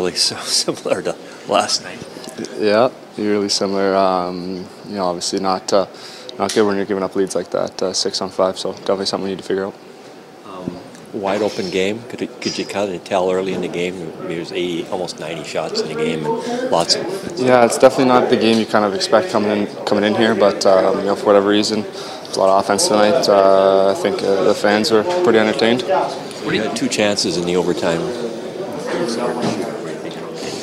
really so similar to last night. Yeah, really similar. Um, you know, obviously not uh, not good when you're giving up leads like that, uh, six on five. So definitely something we need to figure out. Wide open game. Could it, could you kind of tell early in the game? There was 80, almost 90 shots in the game, and lots of. Yeah, it's definitely not the game you kind of expect coming in coming in here, but um, you know, for whatever reason, a lot of offense tonight. Uh, I think uh, the fans were pretty entertained. We had two chances in the overtime.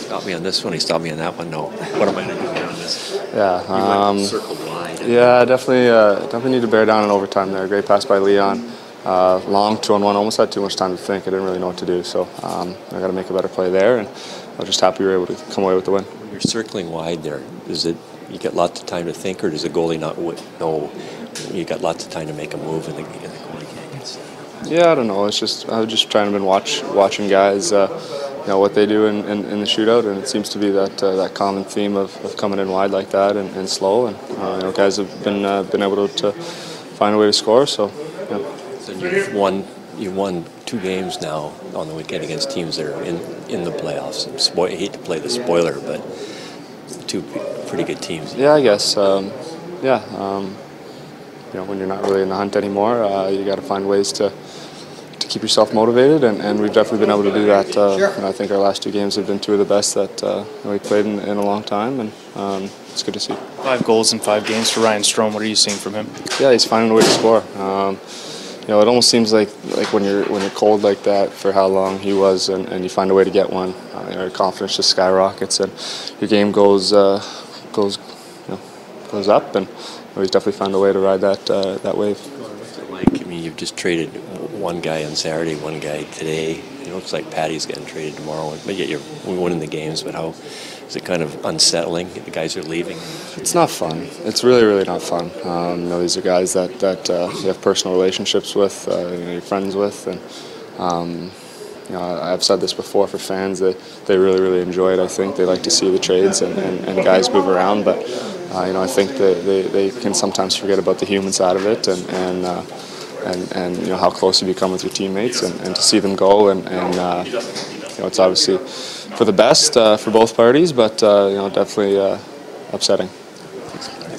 Stop me on this one. He stopped me on that one. No. What am I going to do on this? Yeah, um, circled wide. yeah, definitely, uh, definitely need to bear down in overtime there. Great pass by Leon. Uh, long two on one. Almost had too much time to think. I didn't really know what to do, so um, I got to make a better play there, and I was just happy we were able to come away with the win. When you're circling wide there, is it you get lots of time to think, or does the goalie not know you got lots of time to make a move and the, and the goalie can't get set? Yeah, I don't know. It's just I was just trying to been watch watching guys, uh, you know what they do in, in, in the shootout, and it seems to be that uh, that common theme of, of coming in wide like that and, and slow, and uh, you know guys have been uh, been able to, to find a way to score. So yeah. So you've won you won two games now on the weekend against teams that are in, in the playoffs. Spoil, I hate to play the spoiler, but two pretty good teams. Yeah, I guess. Um, yeah, um, you know, when you're not really in the hunt anymore, uh, you got to find ways to to keep yourself motivated, and, and we've definitely been able to do that. Uh, and I think our last two games have been two of the best that uh, we played in, in a long time, and um, it's good to see. Five goals in five games for Ryan Strome. What are you seeing from him? Yeah, he's finding a way to score. Um, you know, it almost seems like like when you're when you're cold like that for how long he was, and, and you find a way to get one, uh, your confidence just skyrockets, and your game goes uh, goes you know, goes up, and he's definitely found a way to ride that uh, that wave. What's it like? I mean, you've just traded one guy on Saturday, one guy today. It looks like Patty's getting traded tomorrow, but yet you're winning the games. But how is it kind of unsettling? The guys are leaving. It's not fun. It's really, really not fun. Um, you know, these are guys that that uh, you have personal relationships with, uh, you know, you're friends with, and um, you know, I've said this before for fans that they really, really enjoy it. I think they like to see the trades and, and, and guys move around, but uh, you know, I think that they, they can sometimes forget about the human side of it and and. Uh, and, and you know how close you become with your teammates, and, and to see them go, and, and uh, you know it's obviously for the best uh, for both parties, but uh, you know definitely uh, upsetting.